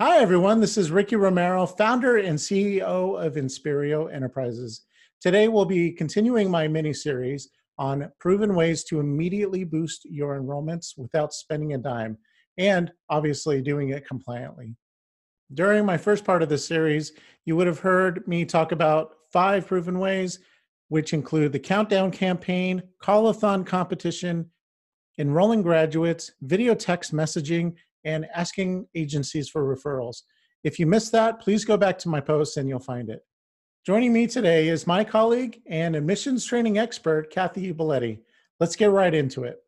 Hi, everyone. This is Ricky Romero, founder and CEO of Inspirio Enterprises. Today, we'll be continuing my mini series on proven ways to immediately boost your enrollments without spending a dime, and obviously doing it compliantly. During my first part of the series, you would have heard me talk about five proven ways, which include the countdown campaign, call-a-thon competition, enrolling graduates, video text messaging, and asking agencies for referrals. If you missed that, please go back to my post and you'll find it. Joining me today is my colleague and admissions training expert, Kathy Belletty. Let's get right into it.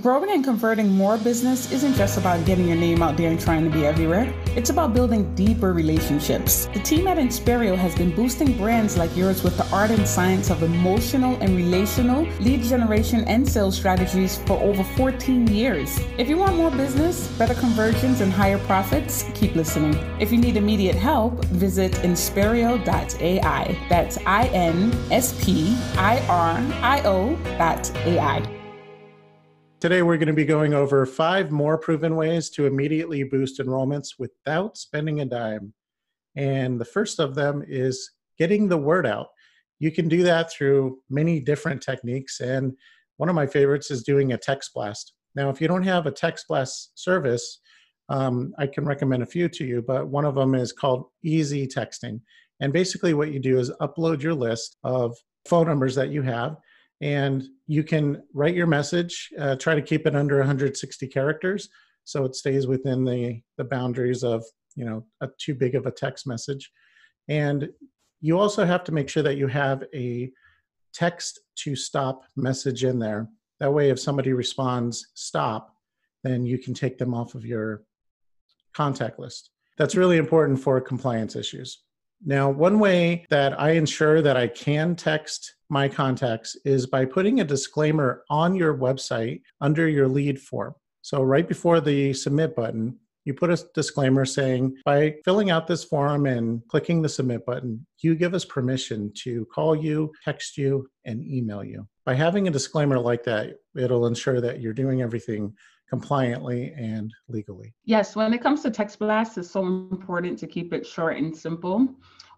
Growing and converting more business isn't just about getting your name out there and trying to be everywhere. It's about building deeper relationships. The team at Inspirio has been boosting brands like yours with the art and science of emotional and relational lead generation and sales strategies for over 14 years. If you want more business, better conversions, and higher profits, keep listening. If you need immediate help, visit inspirio.ai. That's I N S P I R I O dot AI. Today, we're going to be going over five more proven ways to immediately boost enrollments without spending a dime. And the first of them is getting the word out. You can do that through many different techniques. And one of my favorites is doing a text blast. Now, if you don't have a text blast service, um, I can recommend a few to you, but one of them is called EZ Texting. And basically, what you do is upload your list of phone numbers that you have and you can write your message uh, try to keep it under 160 characters so it stays within the the boundaries of you know a too big of a text message. And you also have to make sure that you have a text to stop message in there. That way if somebody responds stop then you can take them off of your contact list. That's really important for compliance issues now, one way that I ensure that I can text my contacts is by putting a disclaimer on your website under your lead form. So, right before the submit button, you put a disclaimer saying, by filling out this form and clicking the submit button, you give us permission to call you, text you, and email you. By having a disclaimer like that, it'll ensure that you're doing everything compliantly and legally. Yes, when it comes to text blasts, it's so important to keep it short and simple.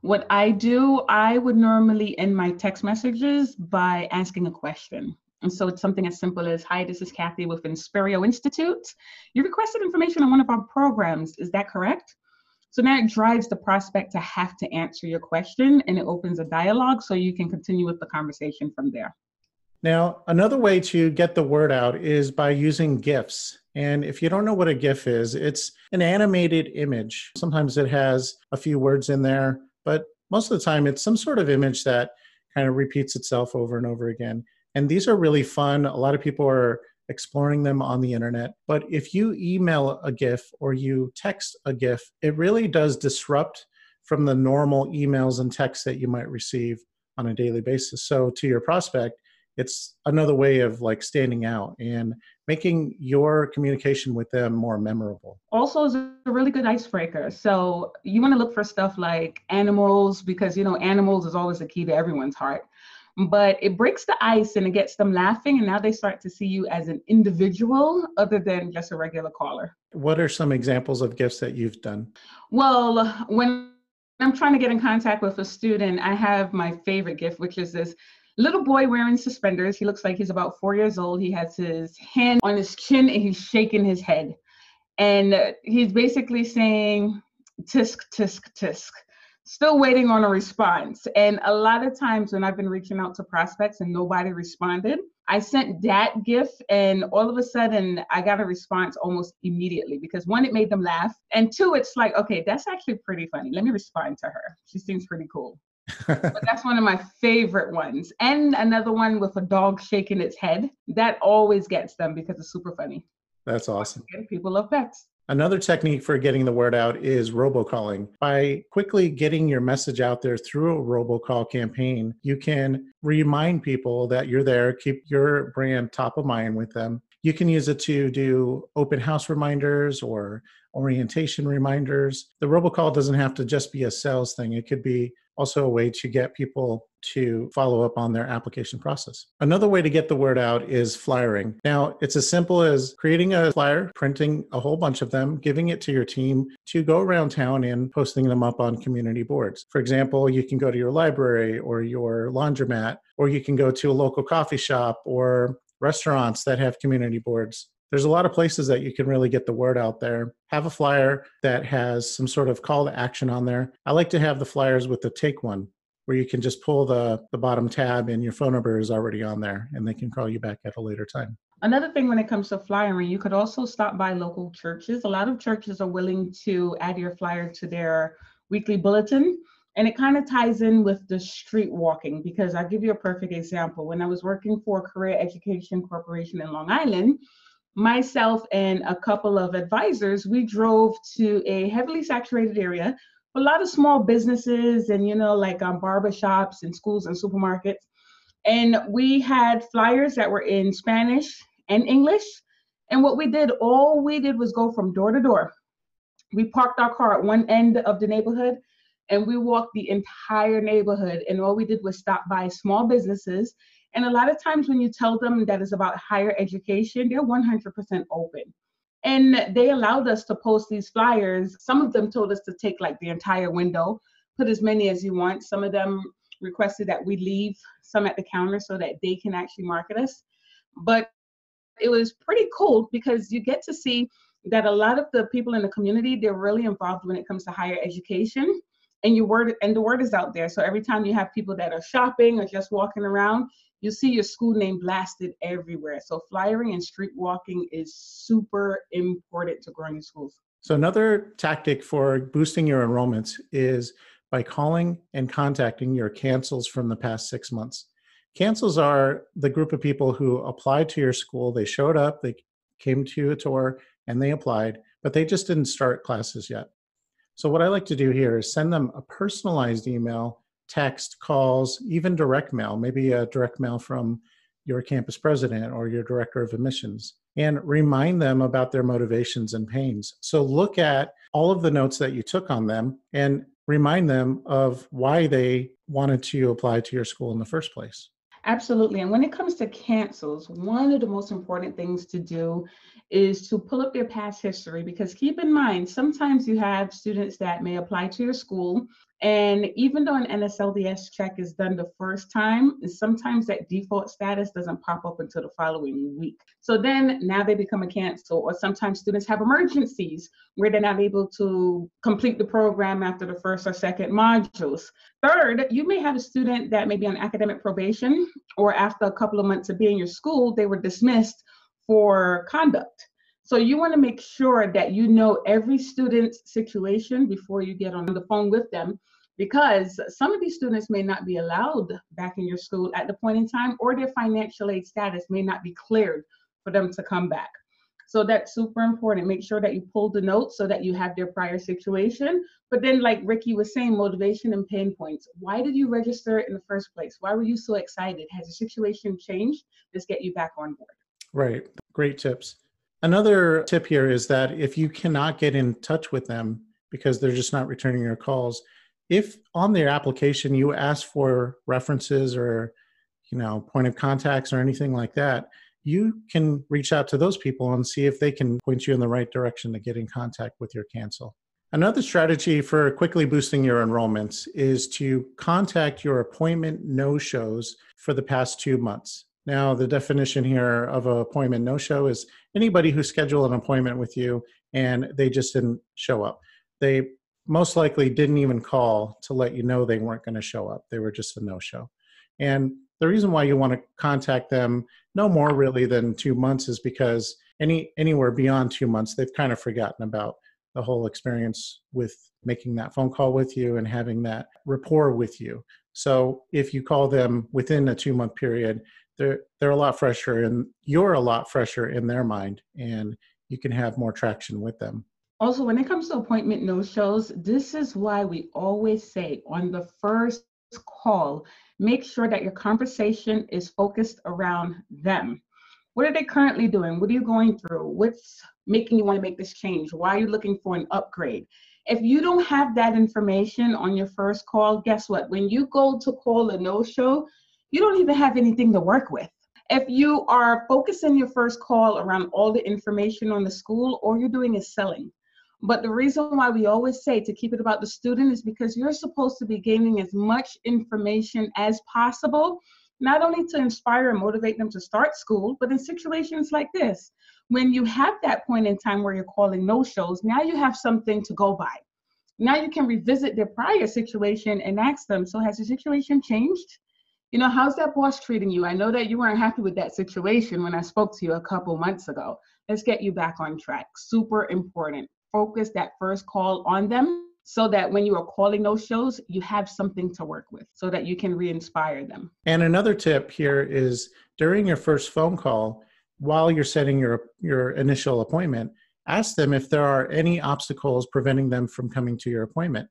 What I do, I would normally end my text messages by asking a question. And so it's something as simple as Hi, this is Kathy with Inspirio Institute. You requested information on one of our programs. Is that correct? So now it drives the prospect to have to answer your question and it opens a dialogue so you can continue with the conversation from there. Now, another way to get the word out is by using GIFs. And if you don't know what a GIF is, it's an animated image. Sometimes it has a few words in there, but most of the time it's some sort of image that kind of repeats itself over and over again. And these are really fun. A lot of people are exploring them on the internet. But if you email a GIF or you text a GIF, it really does disrupt from the normal emails and texts that you might receive on a daily basis. So to your prospect, it's another way of like standing out and making your communication with them more memorable. Also, is a really good icebreaker. So you want to look for stuff like animals because you know animals is always the key to everyone's heart. But it breaks the ice and it gets them laughing, and now they start to see you as an individual other than just a regular caller. What are some examples of GIFs that you've done? Well, when I'm trying to get in contact with a student, I have my favorite GIF which is this little boy wearing suspenders. He looks like he's about four years old. He has his hand on his chin and he's shaking his head. And he's basically saying, tisk, tisk, tisk. Still waiting on a response. And a lot of times when I've been reaching out to prospects and nobody responded, I sent that GIF, and all of a sudden I got a response almost immediately because one, it made them laugh, and two, it's like, okay, that's actually pretty funny. Let me respond to her. She seems pretty cool but that's one of my favorite ones. And another one with a dog shaking its head. That always gets them because it's super funny. That's awesome. People love pets. Another technique for getting the word out is robocalling. By quickly getting your message out there through a robocall campaign, you can remind people that you're there, keep your brand top of mind with them. You can use it to do open house reminders or orientation reminders. The robocall doesn't have to just be a sales thing, it could be also a way to get people to follow up on their application process. Another way to get the word out is flyering. Now, it's as simple as creating a flyer, printing a whole bunch of them, giving it to your team to go around town and posting them up on community boards. For example, you can go to your library or your laundromat, or you can go to a local coffee shop or restaurants that have community boards there's a lot of places that you can really get the word out there. Have a flyer that has some sort of call to action on there. I like to have the flyers with the take one where you can just pull the, the bottom tab and your phone number is already on there and they can call you back at a later time. Another thing when it comes to flyering, you could also stop by local churches. A lot of churches are willing to add your flyer to their weekly bulletin. And it kind of ties in with the street walking because I'll give you a perfect example. When I was working for Career Education Corporation in Long Island, myself and a couple of advisors, we drove to a heavily saturated area, a lot of small businesses and, you know, like um, and schools and supermarkets. And we had flyers that were in Spanish and English. And what we did, all we did was go from door to door. We parked our car at one end of the neighborhood and we walked the entire neighborhood. And all we did was stop by small businesses and a lot of times when you tell them that it's about higher education, they're 100% open. And they allowed us to post these flyers. Some of them told us to take like the entire window, put as many as you want. Some of them requested that we leave some at the counter so that they can actually market us. But it was pretty cool because you get to see that a lot of the people in the community, they're really involved when it comes to higher education and your word and the word is out there. So every time you have people that are shopping or just walking around, you see your school name blasted everywhere. So flyering and street walking is super important to growing schools. So another tactic for boosting your enrollments is by calling and contacting your cancels from the past six months. Cancels are the group of people who applied to your school. They showed up, they came to a tour, and they applied, but they just didn't start classes yet. So, what I like to do here is send them a personalized email text, calls, even direct mail, maybe a direct mail from your campus president or your director of admissions, and remind them about their motivations and pains. So look at all of the notes that you took on them and remind them of why they wanted to apply to your school in the first place. Absolutely. And when it comes to cancels, one of the most important things to do is to pull up their past history because keep in mind, sometimes you have students that may apply to your school and even though an NSLDS check is done the first time, sometimes that default status doesn't pop up until the following week. So then now they become a cancel, or sometimes students have emergencies where they're not able to complete the program after the first or second modules. Third, you may have a student that may be on academic probation, or after a couple of months of being in your school, they were dismissed for conduct. So you want to make sure that you know every student's situation before you get on the phone with them because some of these students may not be allowed back in your school at the point in time or their financial aid status may not be cleared for them to come back. So that's super important. Make sure that you pull the notes so that you have their prior situation. But then, like Ricky was saying, motivation and pain points. Why did you register in the first place? Why were you so excited? Has the situation changed? Let's get you back on board. Right. Great tips. Another tip here is that if you cannot get in touch with them because they're just not returning your calls, if on their application you ask for references or you know point of contacts or anything like that, you can reach out to those people and see if they can point you in the right direction to get in contact with your cancel. Another strategy for quickly boosting your enrollments is to contact your appointment no shows for the past two months. Now, the definition here of an appointment no show is anybody who scheduled an appointment with you and they just didn't show up. They most likely didn't even call to let you know they weren't going to show up. They were just a no show. And the reason why you want to contact them no more really than two months is because any anywhere beyond two months they've kind of forgotten about the whole experience with making that phone call with you and having that rapport with you so if you call them within a two month period they're they're a lot fresher and you're a lot fresher in their mind and you can have more traction with them also when it comes to appointment no shows this is why we always say on the first call make sure that your conversation is focused around them what are they currently doing what are you going through what's making you want to make this change? Why are you looking for an upgrade? If you don't have that information on your first call, guess what? When you go to call a no show, you don't even have anything to work with. If you are focusing your first call around all the information on the school, all you're doing is selling. But the reason why we always say to keep it about the student is because you're supposed to be gaining as much information as possible, not only to inspire and motivate them to start school, but in situations like this, when you have that point in time where you're calling no shows, now you have something to go by. Now you can revisit their prior situation and ask them, so has the situation changed? You know, how's that boss treating you? I know that you weren't happy with that situation when I spoke to you a couple months ago. Let's get you back on track. Super important. Focus that first call on them so that when you are calling those shows, you have something to work with so that you can re inspire them. And another tip here is during your first phone call, while you're setting your your initial appointment ask them if there are any obstacles preventing them from coming to your appointment.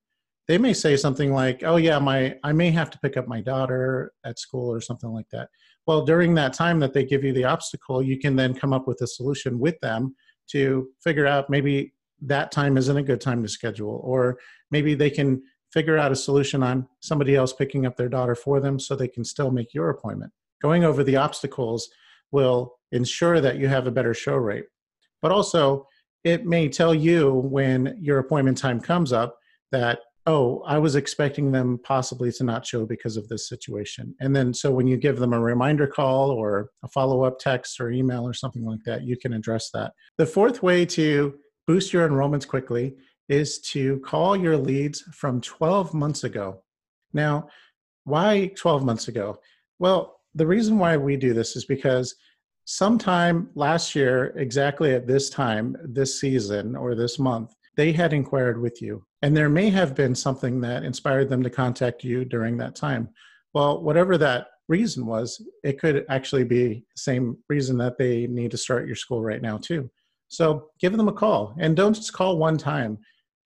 They may say something like oh yeah my i may have to pick up my daughter at school or something like that. Well during that time that they give you the obstacle you can then come up with a solution with them to figure out maybe that time isn't a good time to schedule or maybe they can figure out a solution on somebody else picking up their daughter for them so they can still make your appointment. Going over the obstacles will ensure that you have a better show rate. But also, it may tell you when your appointment time comes up that, oh, I was expecting them possibly to not show because of this situation. And then, so when you give them a reminder call or a follow up text or email or something like that, you can address that. The fourth way to boost your enrollments quickly is to call your leads from 12 months ago. Now, why 12 months ago? Well, the reason why we do this is because sometime last year, exactly at this time, this season or this month, they had inquired with you. And there may have been something that inspired them to contact you during that time. Well, whatever that reason was, it could actually be the same reason that they need to start your school right now, too. So give them a call and don't just call one time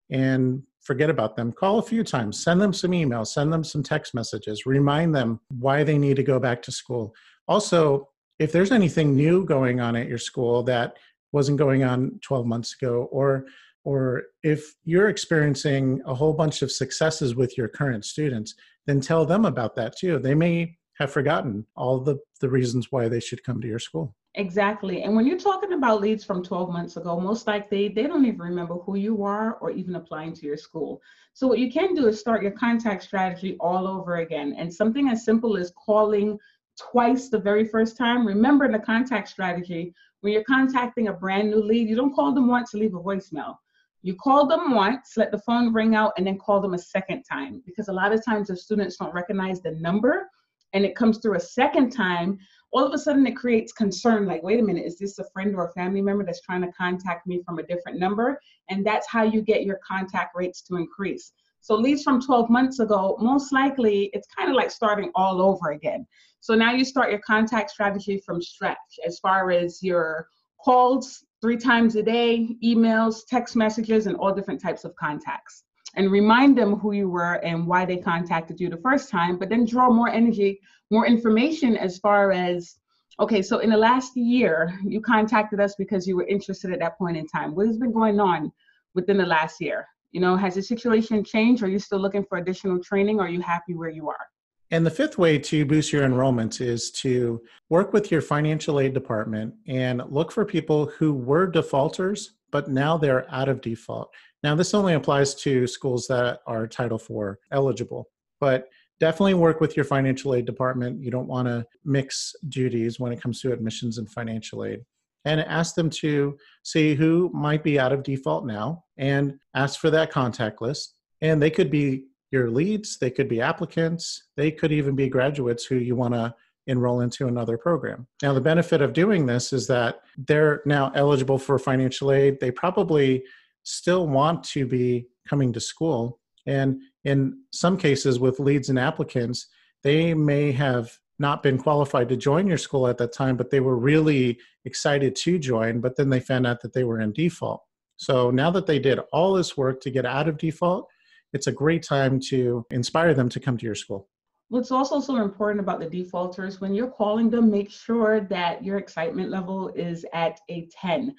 and forget about them. Call a few times, send them some emails, send them some text messages, remind them why they need to go back to school. Also, if there's anything new going on at your school that wasn't going on 12 months ago or or if you're experiencing a whole bunch of successes with your current students then tell them about that too. They may have forgotten all the the reasons why they should come to your school. Exactly. And when you're talking about leads from 12 months ago most likely they don't even remember who you are or even applying to your school. So what you can do is start your contact strategy all over again. And something as simple as calling twice the very first time, remember the contact strategy, when you're contacting a brand new lead, you don't call them once to leave a voicemail. You call them once, let the phone ring out, and then call them a second time. Because a lot of times, if students don't recognize the number and it comes through a second time, all of a sudden it creates concern like, wait a minute, is this a friend or a family member that's trying to contact me from a different number? And that's how you get your contact rates to increase. So leads from 12 months ago, most likely it's kind of like starting all over again. So now you start your contact strategy from scratch as far as your calls three times a day, emails, text messages, and all different types of contacts. And remind them who you were and why they contacted you the first time, but then draw more energy, more information as far as okay, so in the last year, you contacted us because you were interested at that point in time. What has been going on within the last year? You know, has the situation changed? Are you still looking for additional training? Are you happy where you are? And the fifth way to boost your enrollments is to work with your financial aid department and look for people who were defaulters, but now they're out of default. Now, this only applies to schools that are Title IV eligible, but definitely work with your financial aid department. You don't want to mix duties when it comes to admissions and financial aid. And ask them to see who might be out of default now and ask for that contact list. And they could be your leads, they could be applicants, they could even be graduates who you want to enroll into another program. Now, the benefit of doing this is that they're now eligible for financial aid. They probably still want to be coming to school. And in some cases, with leads and applicants, they may have not been qualified to join your school at that time, but they were really excited to join, but then they found out that they were in default. So now that they did all this work to get out of default, it's a great time to inspire them to come to your school. What's also so important about the defaulters, when you're calling them, make sure that your excitement level is at a 10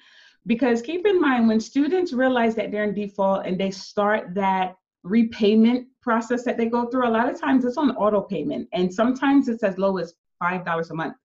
Because keep in mind, when students realize that they're in default and they start that repayment process that they go through, a lot of times it's on auto payment, and sometimes it's as low as $5 a month.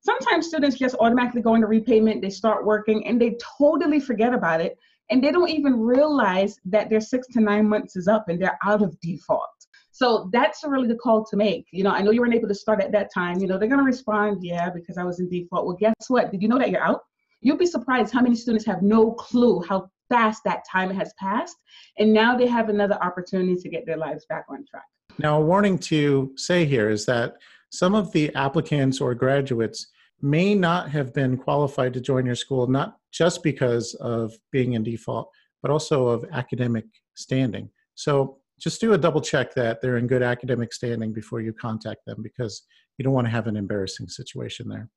Sometimes students just automatically go into repayment, they start working, and they totally forget about it, and they don't even realize that their six to nine months is up and they're out of default. So that's really the call to make. You know, I know you weren't able to start at that time. You know, they're going to respond, yeah, because I was in default. Well, guess what? Did you know that you're out? You'll be surprised how many students have no clue how fast that time has passed. And now they have another opportunity to get their lives back on track. Now, a warning to say here is that some of the applicants or graduates may not have been qualified to join your school, not just because of being in default, but also of academic standing. So just do a double check that they're in good academic standing before you contact them because you don't want to have an embarrassing situation there.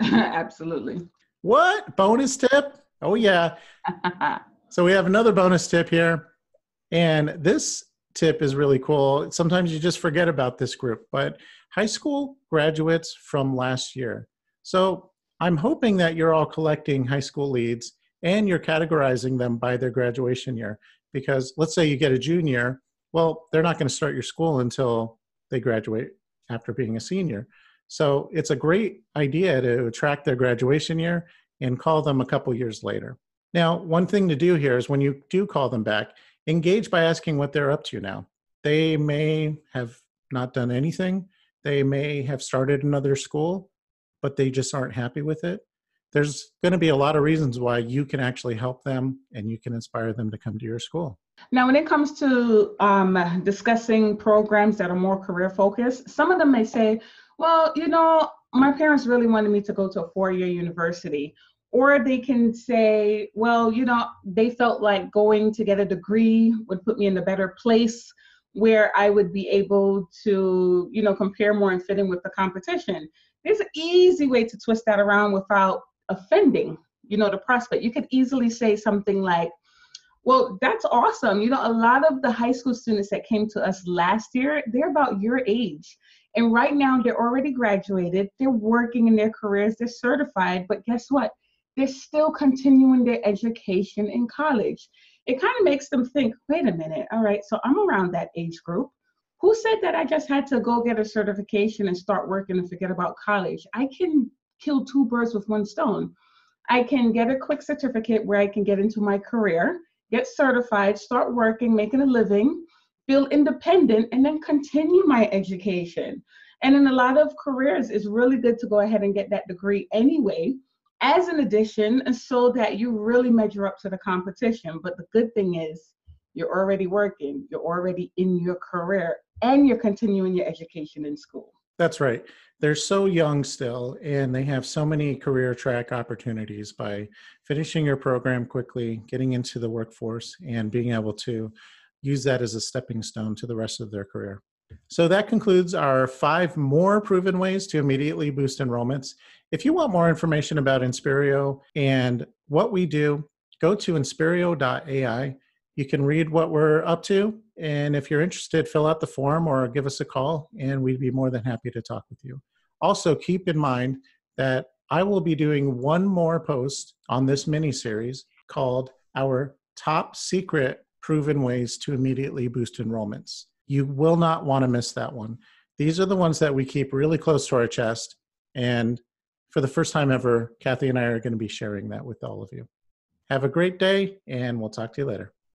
Absolutely. What? Bonus tip? Oh, yeah. so we have another bonus tip here. And this tip is really cool. Sometimes you just forget about this group, but high school graduates from last year. So I'm hoping that you're all collecting high school leads and you're categorizing them by their graduation year. Because let's say you get a junior, well, they're not going to start your school until they graduate after being a senior. So it's a great idea to track their graduation year and call them a couple years later. Now, one thing to do here is when you do call them back, engage by asking what they're up to now. They may have not done anything, they may have started another school, but they just aren't happy with it. There's going to be a lot of reasons why you can actually help them and you can inspire them to come to your school. Now, when it comes to um, discussing programs that are more career focused, some of them may say, well, you know, my parents really wanted me to go to a four year university. Or they can say, well, you know, they felt like going to get a degree would put me in a better place where I would be able to, you know, compare more and fit in with the competition. There's an easy way to twist that around without offending, you know, the prospect. You could easily say something like, well, that's awesome. You know, a lot of the high school students that came to us last year, they're about your age. And right now, they're already graduated, they're working in their careers, they're certified, but guess what? They're still continuing their education in college. It kind of makes them think wait a minute, all right, so I'm around that age group. Who said that I just had to go get a certification and start working and forget about college? I can kill two birds with one stone. I can get a quick certificate where I can get into my career, get certified, start working, making a living, feel independent, and then continue my education. And in a lot of careers, it's really good to go ahead and get that degree anyway, as an addition, and so that you really measure up to the competition. But the good thing is, you're already working, you're already in your career, and you're continuing your education in school. That's right. They're so young still, and they have so many career track opportunities by finishing your program quickly, getting into the workforce, and being able to use that as a stepping stone to the rest of their career. So that concludes our five more proven ways to immediately boost enrollments. If you want more information about Inspirio and what we do, go to inspirio.ai. You can read what we're up to. And if you're interested, fill out the form or give us a call, and we'd be more than happy to talk with you. Also, keep in mind that I will be doing one more post on this mini series called Our Top Secret proven ways to immediately boost enrollments. You will not want to miss that one. These are the ones that we keep really close to our chest. And for the first time ever, Kathy and I are going to be sharing that with all of you. Have a great day, and we'll talk to you later.